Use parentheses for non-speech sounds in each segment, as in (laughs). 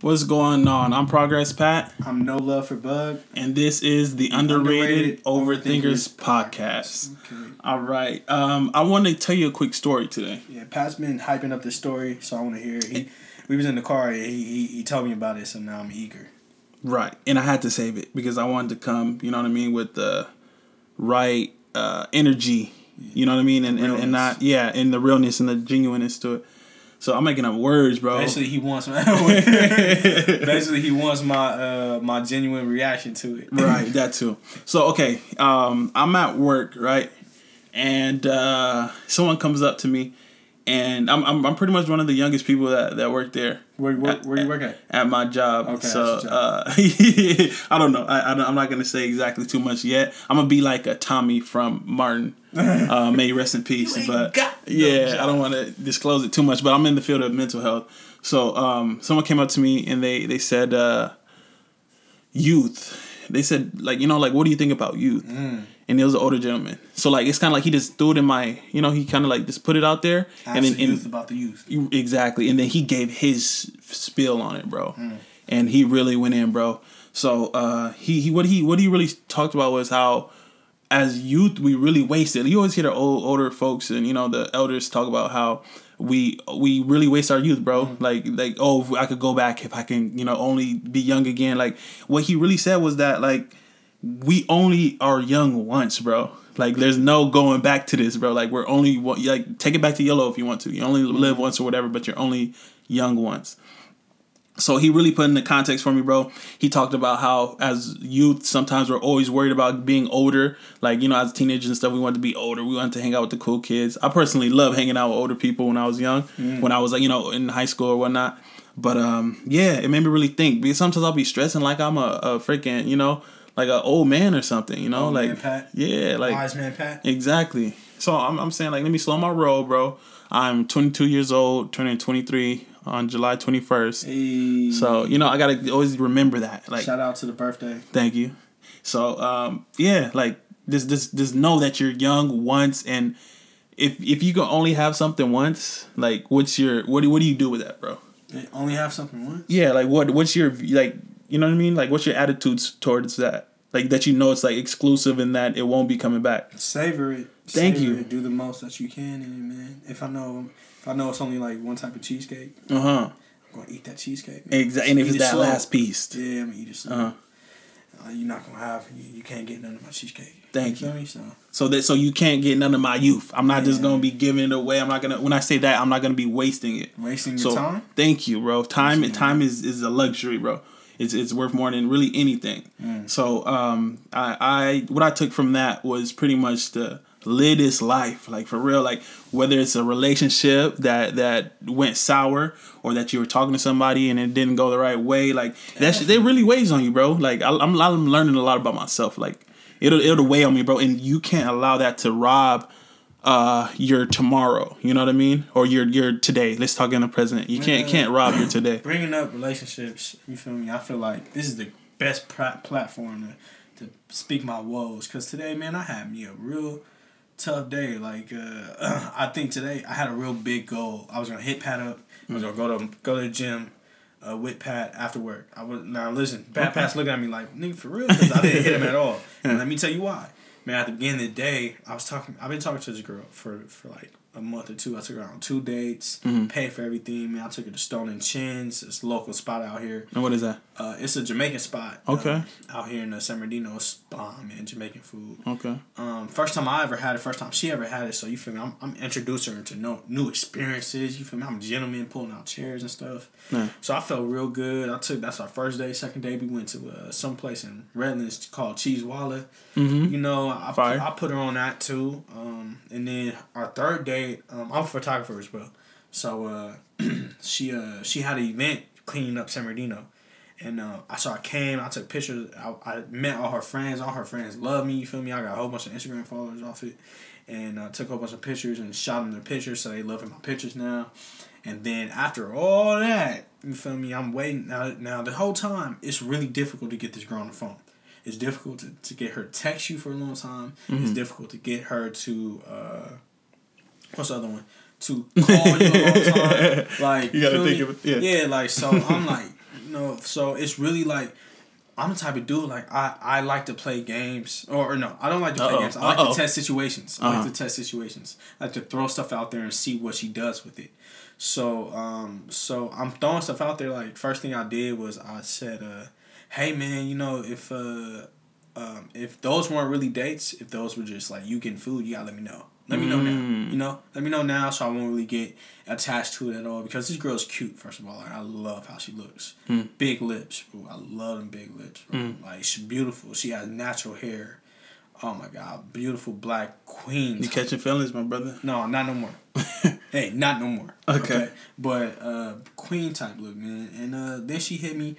What's going on? I'm Progress Pat, I'm No Love for Bug. and this is the Underrated, Underrated Overthinkers Overthinkers podcast. Okay. All right. Um, I want to tell you a quick story today. Yeah, Pat's been hyping up this story, so I want to hear it. He, we was in the car. He, he he told me about it, so now I'm eager. Right. And I had to save it because I wanted to come, you know what I mean, with the right uh, energy, you know what I mean? And, and, and not, yeah, and the realness and the genuineness to it. So I'm making up words, bro. Basically, he wants my. (laughs) (laughs) basically, he wants my uh my genuine reaction to it. right that too so okay um i'm at work right and uh someone comes up to me and i'm i'm, I'm pretty much one of the youngest people that that work there Where where, where you work at? at my job Okay, so that's your uh (laughs) i don't know I, I don't, i'm not gonna say exactly too much yet i'm gonna be like a tommy from martin uh (laughs) may he rest in peace ain't but got no yeah job. i don't want to disclose it too much but i'm in the field of mental health so um someone came up to me and they they said uh youth. They said like you know like what do you think about youth? Mm. And it was an older gentleman. So like it's kind of like he just threw it in my you know he kind of like just put it out there Ask and then the and, about the youth. exactly and then he gave his spill on it, bro. Mm. And he really went in, bro. So uh he he what he what he really talked about was how as youth we really wasted. You always hear the old older folks and you know the elders talk about how we we really waste our youth, bro. Mm-hmm. Like like oh if I could go back if I can you know only be young again. Like what he really said was that like we only are young once, bro. Like there's no going back to this, bro. Like we're only like take it back to yellow if you want to. You only live once or whatever, but you're only young once. So he really put in the context for me, bro. He talked about how as youth sometimes we're always worried about being older. Like, you know, as teenagers and stuff, we wanted to be older. We wanted to hang out with the cool kids. I personally love hanging out with older people when I was young, when I was like, you know, in high school or whatnot. But um, yeah, it made me really think because sometimes I'll be stressing like I'm a, a freaking, you know, like an old man or something, you know, Old like yeah, like Wise man Pat. Exactly. So I'm, I'm saying like let me slow my roll, bro. I'm 22 years old, turning 23 on July 21st. Hey. So you know I gotta always remember that. Like shout out to the birthday. thank you. So um yeah, like just just just know that you're young once, and if if you can only have something once, like what's your what do what do you do with that, bro? They only have something once. Yeah, like what what's your like you know what I mean? Like what's your attitudes towards that? Like that you know it's like exclusive and that it won't be coming back. Savor it. Thank Savor you. It. Do the most that you can in it, man. If I know, if I know it's only like one type of cheesecake, Uh huh. I'm gonna eat that cheesecake. Man. Exactly. And if it's it that slow. last piece. Yeah, I'm gonna eat it slow. Uh-huh. Uh, you're not gonna have. You, you can't get none of my cheesecake. Thank you. me? So So that so you can't get none of my youth. I'm not just gonna be giving it away. I'm not gonna when I say that I'm not gonna be wasting it. wasting So your time. thank you, bro. Time time is is a luxury, bro. It's it's worth more than really anything. Mm. So um I I what I took from that was pretty much the live this life like for real like whether it's a relationship that that went sour or that you were talking to somebody and it didn't go the right way like that shit, they really weighs on you bro like I, I'm I'm learning a lot about myself like it'll it'll weigh on me bro and you can't allow that to rob uh your tomorrow you know what I mean or your your today let's talk in the present you can't can't rob your today Bringing up relationships, you feel me? I feel like this is the best platform to, to speak my woes. Cause today, man, I had me a real tough day. Like uh, (clears throat) I think today I had a real big goal. I was gonna hit Pat up. I was gonna go to go to the gym. Uh, with Pat after work, I was now listen. Pat. Pat's looking at me like nigga for real because I didn't hit him at all. (laughs) And let me tell you why. Man, at the beginning of the day, I was talking. I've been talking to this girl for for like a month or two. I took her on two dates, Mm-hmm. paid for everything. Man, I took her to Stone and Chins. It's a local spot out here. and what is that Uh, it's a Jamaican spot. Okay. um, out here in the San Bernardino, it's bomb man. Jamaican food. okay Um, first time I ever had it. First time she ever had it. So you feel me? I'm, I'm introducing her to no new experiences. You feel me? I'm a gentleman pulling out chairs and stuff. Yeah. So I felt real good. I took that's our first day. Second day we went to uh, some place in Redlands called Cheese Walla. mm-hmm. You know, I, Fire. I put her on that too. Um, and then our third date, um, I'm a photographer as well. So uh, (clears throat) she uh, she had an event cleaning up San Bernardino. And uh, I so I came, I took pictures. I, I met all her friends. All her friends love me. You feel me? I got a whole bunch of Instagram followers off it, and uh, took a whole bunch of pictures and shot them their pictures. So they loving my pictures now. And then after all that, you feel me? I'm waiting now. Now the whole time, it's really difficult to get this girl on the phone. It's difficult to, to get her to text you for a long time. Mm-hmm. It's difficult to get her to uh, what's the other one? To call you a long (laughs) time. Like You gotta think me? of it, yeah. like so I'm like, you know, so it's really like I'm the type of dude like I, I like to play games or, or no I don't like to play Uh-oh, games I like uh-oh. to test situations I Uh-huh. like to test situations I like to throw stuff out there and see what she does with it so um so I'm throwing stuff out there like first thing I did was I said uh hey man you know if uh um if those weren't really dates if those were just like you getting food you gotta let me know let me know now Mm. you know let me know now so I won't really get attached to it at all because this girl's cute first of all like, I love how she looks Mm. big lips bro. I love them big lips bro. like she's beautiful she has natural hair oh my god beautiful black queen You catching feelings, my brother? no, not no more. (laughs) hey, not no more. Okay. But uh queen type look, man. And uh then she hit me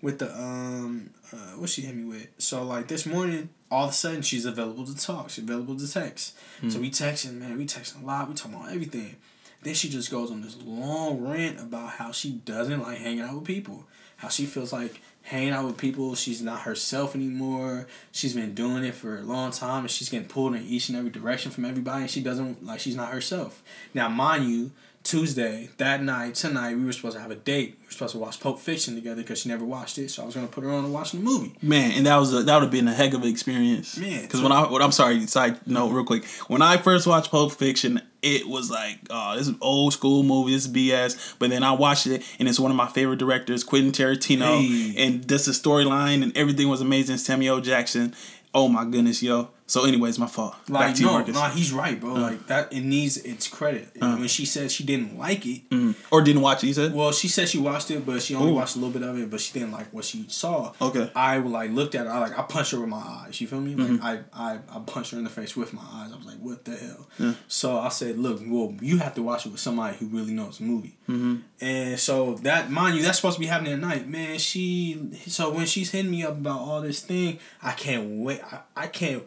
with the um uh what she hit me with. So like this morning, all of a sudden she's available to talk. She's available to text. So we texting, man, we texting a lot, we talking about everything. Then she just goes on this long rant about how she doesn't like hanging out with people. How she feels like hanging out with people, she's not herself anymore. She's been doing it for a long time and she's getting pulled in each and every direction from everybody and she doesn't like she's not herself. Now mind you, Tuesday, that night, tonight, we were supposed to have a date. We were supposed to watch Pulp Fiction together because she never watched it. So I was gonna put her on to watch the movie. Man, and that was a, that would have been a heck of an experience. Man, because when I, what I'm sorry, side note, real quick. When I first watched Pulp Fiction, it was like, oh, this is an old school movie. This is BS. But then I watched it, and it's one of my favorite directors, Quentin Tarantino, Hey. and just the storyline and everything was amazing. Samuel Jackson. Oh my goodness, yo. So, anyways, my fault. Back Like to you, no, Marcus. no, he's right, bro. Like that, it needs its credit. Uh. when she said she didn't like it, Mm. Or didn't watch it. You said. well, she said she watched it, but she only Ooh. watched a little bit of it. But she didn't like what she saw. Okay. I like looked at her. I like I punched her with my eyes. You feel me? Mm-hmm. Like I, I I punched her in the face with my eyes. I was like, what the hell? Yeah. So I said, look, well, you have to watch it with somebody who really knows the movie. Mm-hmm. And so that, mind you, that's supposed to be happening at night, man. She, so when she's hitting me up about all this thing, I can't wait. I, I can't.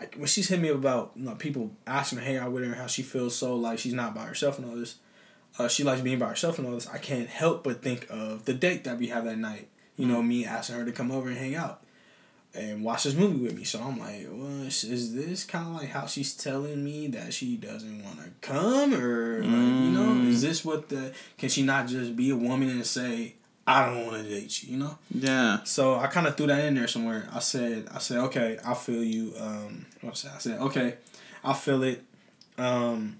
Like when she's hitting me up about you know, people asking her to hang out with her and how she feels so like she's not by herself and all this, uh, she likes being by herself and all this. I can't help but think of the date that we have that night. You know, me asking her to come over and hang out and watch this movie with me. So I'm like, well, is is this kind of like how she's telling me that she doesn't want to come, or like, you know, Mm. is this what the? Can she not just be a woman and say, I don't want to date you, you know? Yeah. So I kind of threw that in there somewhere. I said, I said, okay, I feel you. Um, what I said, I said, okay, I feel it. Um,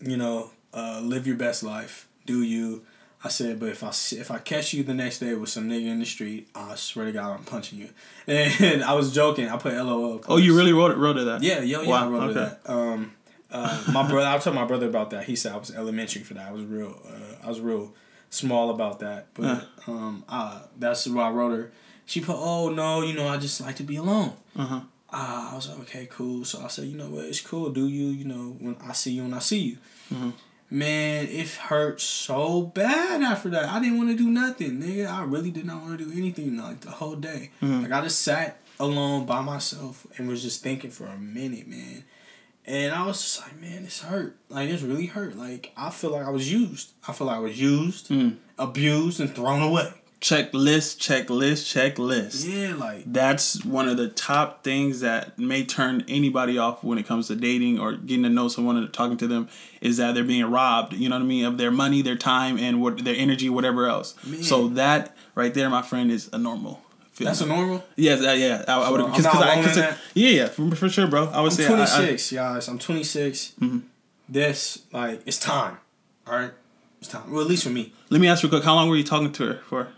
you know, uh, live your best life. Do you? I said, but if I if I catch you the next day with some nigga in the street, I swear to God, I'm punching you. (laughs) And I was joking. I put LOL. Oh, you really wrote it, wrote it that? Yeah, yo, yeah, Wow, I wrote okay. that. Um, uh, my brother, I told my brother about that. He said I was elementary for that. I was real, uh, I was real small about that. But Yeah. um, uh, that's why I wrote her. She put, oh no, you know, I just like to be alone. Uh-huh. Uh, I was like, okay, cool. So I said, you know what, it's cool. Do you, you know, when I see you, when I see you. Mhm. Man, it hurt so bad after that. I didn't want to do nothing, nigga. I really did not want to do anything like the whole day. Mhm. Like I just sat alone by myself and was just thinking for a minute, man. And I was just like, man, this hurt. Like this really hurt. Like I feel like I was used. I feel like I was used, Mm. abused, and thrown away. Checklist, checklist, checklist. Yeah, like That's one of the top things that may turn anybody off when it comes to dating or getting to know someone and talking to them is that they're being robbed, you know what I mean, of their money, their time, and what their energy, whatever else. Man. So that right there, my friend, is a normal. That's a normal. Yes, uh, yeah, I, I would. So Cause, cause I, cause it- yeah, yeah, for, for sure, bro. I would I'm say I- I- 26, guys. I'm 26. Mhm. This like it's time. All right, it's time. Well, at least for me, let me ask you quick. How long were you talking to her for?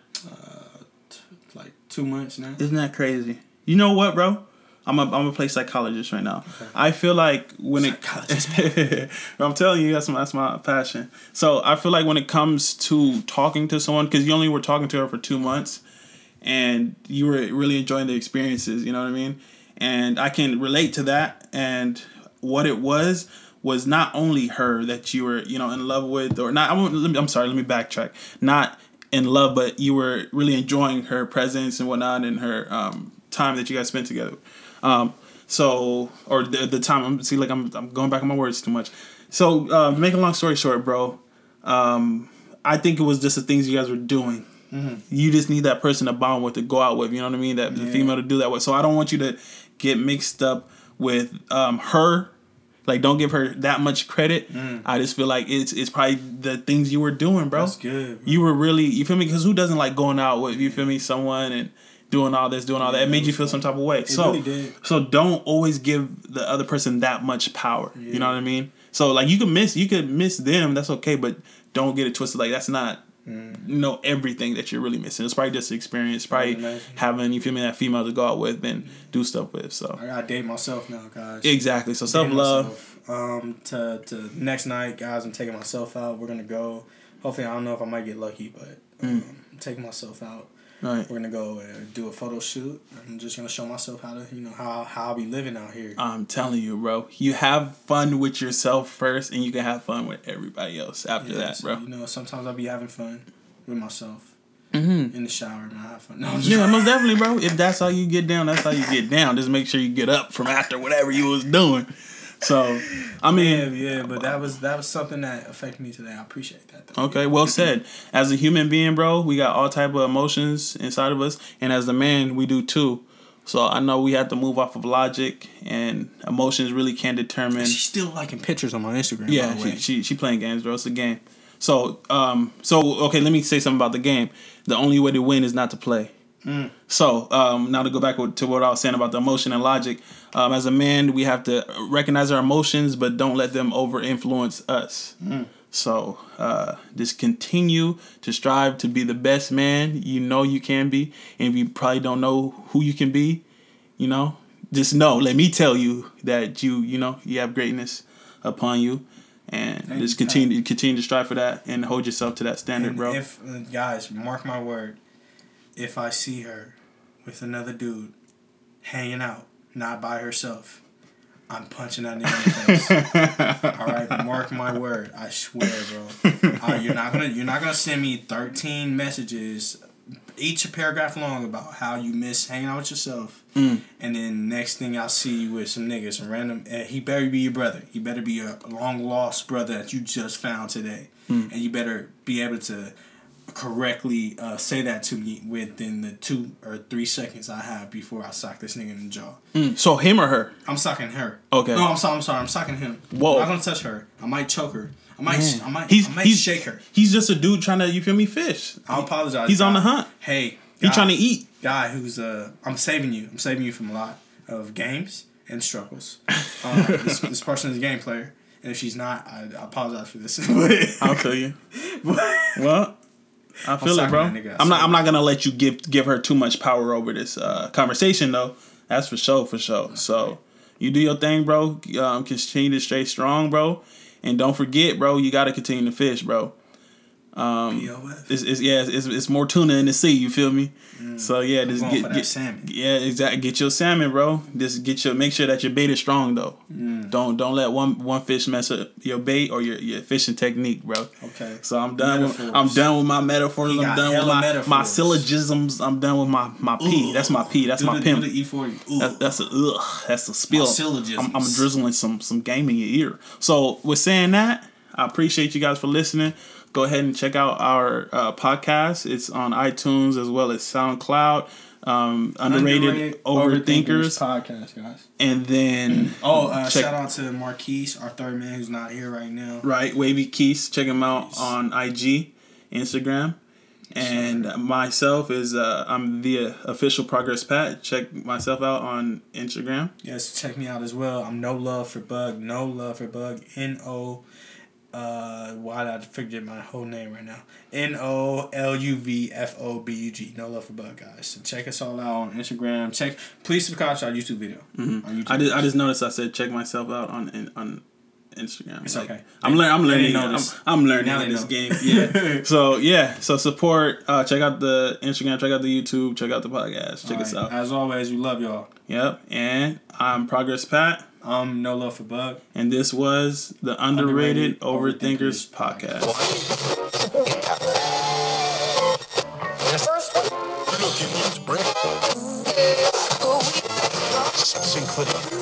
like two months now. Isn't that crazy? You know what, bro? I'm a I'm gonna play psychologist right now. I feel like when it, (laughs) I'm telling you, that's my that's my passion. So I feel like when it comes to talking to someone, because you only were talking to her for two months, and you were really enjoying the experiences. You know what I mean? And I can relate to that. And what it was was not only her that you were you know in love with, or not. I won't, me, I'm sorry. Let me backtrack. Not in love, but you were really enjoying her presence and whatnot, and her um, time that you guys spent together. Um, so, or the, the time. I'm see, like I'm, I'm going back on my words too much. So, uh, make a long story short, bro. Um, I think it was just the things you guys were doing You just need that person to bond with to go out with. You know what I mean? That the Yeah. female to do that with. So I don't want you to get mixed up with um, her. Like, don't give her that much credit. I just feel like it's it's probably the things you were doing, bro. Mm. That's good. bro. You were really you feel me? Because who doesn't like going out with you feel me someone and doing all this, doing all that? It made you feel some type of way. so really so don't always give the other person that much power. You know what I mean? So like you can miss you could miss them. That's okay, but don't get it twisted. Like that's not you know everything that you're really missing. It's probably just experience. Probably having you feel me that female to go out with and do stuff with. So I gotta date myself now, guys. exactly. So self love. Um, to to next night, guys. I'm taking myself out. We're gonna go. Hopefully, I don't know if I might get lucky, but um, I'm taking myself out. Right. We're gonna go and do a photo shoot. I'm just gonna show myself how to, you know, how how I'll be living out here. I'm telling you, bro. You have fun with yourself first, and you can have fun with everybody else after Yeah, that, so, bro. You know, sometimes I'll be having fun with myself Mm-hmm. in the shower and I have fun. No, I'm just Yeah, most (laughs) definitely, bro. If that's how you get down, that's how you get down. Just make sure you get up from after whatever you was doing. So, I mean, yeah, but that was that was something that affected me today. I appreciate that. Though. okay, well said. As a human being, bro, we got all type of emotions inside of us, and as a man, we do too. So I know we have to move off of logic, and emotions really can determine. She's still liking pictures on my Instagram. Yeah, by the way. she, she she playing games, bro. It's a game. So um so okay, let me say something about the game. The only way to win is not to play. So um now to go back to what I was saying about the emotion and logic. Um, as a man, we have to recognize our emotions, but don't let them over influence us. So uh, just continue to strive to be the best man you know you can be, and if you probably don't know who you can be, you know, just know. Let me tell you that you you know you have greatness upon you, and Thank just continue continue to strive for that and hold yourself to that standard, And bro. If guys, mark my word, if I see her with another dude hanging out, not by herself, I'm punching that nigga in the face. (laughs) All right, mark my word. I swear, bro. Uh, you're not gonna you're not gonna send me 13 messages, each a paragraph long about how you miss hanging out with yourself, Mm. and then next thing I see you with some niggas, some random. And he better be your brother. He better be a long lost brother that you just found today, Mm. and you better be able to correctly uh, say that to me within the two or three seconds I have before I sock this nigga in the jaw. Mm, So him or her? I'm socking her. Okay. No, I'm sorry. I'm sorry. I'm sucking him. Whoa. I'm not gonna touch her. I might choke her. I might. Man. I might. He's I might he's shake her. He's just a dude trying to you feel me fish. I apologize. He's on the hunt. Hey, He guy- trying to eat. guy who's uh. I'm saving you. I'm saving you from a lot of games and struggles. (laughs) Um, this, this person is a game player, and if she's not, I, I apologize for this. (laughs) I'll feel you. (laughs) Well, I feel it, bro. nigga. I'm not. I'm not gonna let you give give her too much power over this uh, conversation, though. That's for sure, for sure. So you do your thing, bro. Um, continue to stay strong, bro, and don't forget, bro. You got to continue to fish, bro. POF. It's, it's yeah, it's, it's more tuna in the sea. You feel me? So yeah, just get get salmon. Yeah, exactly. Get your salmon, bro. Just get your make sure that your bait is strong though. Mm. Don't don't let one one fish mess up your bait or your, your fishing technique, bro. Okay. So I'm done. With, I'm done with my metaphors. I'm done with my, metaphors. my syllogisms. I'm done with my my P. That's my P. That's do my the, pimp. E40. Ooh. That, that's a ugh. That's a spill. Syllogisms. I'm, I'm drizzling some some game in your ear. So with saying that, I appreciate you guys for listening. Go ahead and check out our uh, podcast. It's on iTunes as well as SoundCloud. Um, underrated, overthinkers, podcast, guys. and then (clears throat) Oh, uh, Check- shout out to Marquise, our third man who's not here right now. right Wavy Keys. Check him out on IG, Instagram. And myself is uh, I'm the uh, official Progress Pat. Check myself out on Instagram. Yes, check me out as well. I'm no love for bug. No love for bug. N O. Uh, why did I forget my whole name right now? N O L U V F O B U G. No love for bug, guys. So check us all out on Instagram. Check. Please subscribe to our YouTube video. On YouTube. I just, I just noticed I said check myself out on on Instagram. It's Like, okay. I'm learning. I'm learning. I'm, notice. I'm learning Now this know. game. Yeah. (laughs) so yeah. So support. Uh, check out the Instagram. Check out the YouTube. Check out the podcast. Check All us right. out. As always, we love y'all. Yep. And I'm Progress Pat. Um, no love for bug. And this was the Underrated, Underrated Overthinkers, Overthinkers podcast. Sinclair.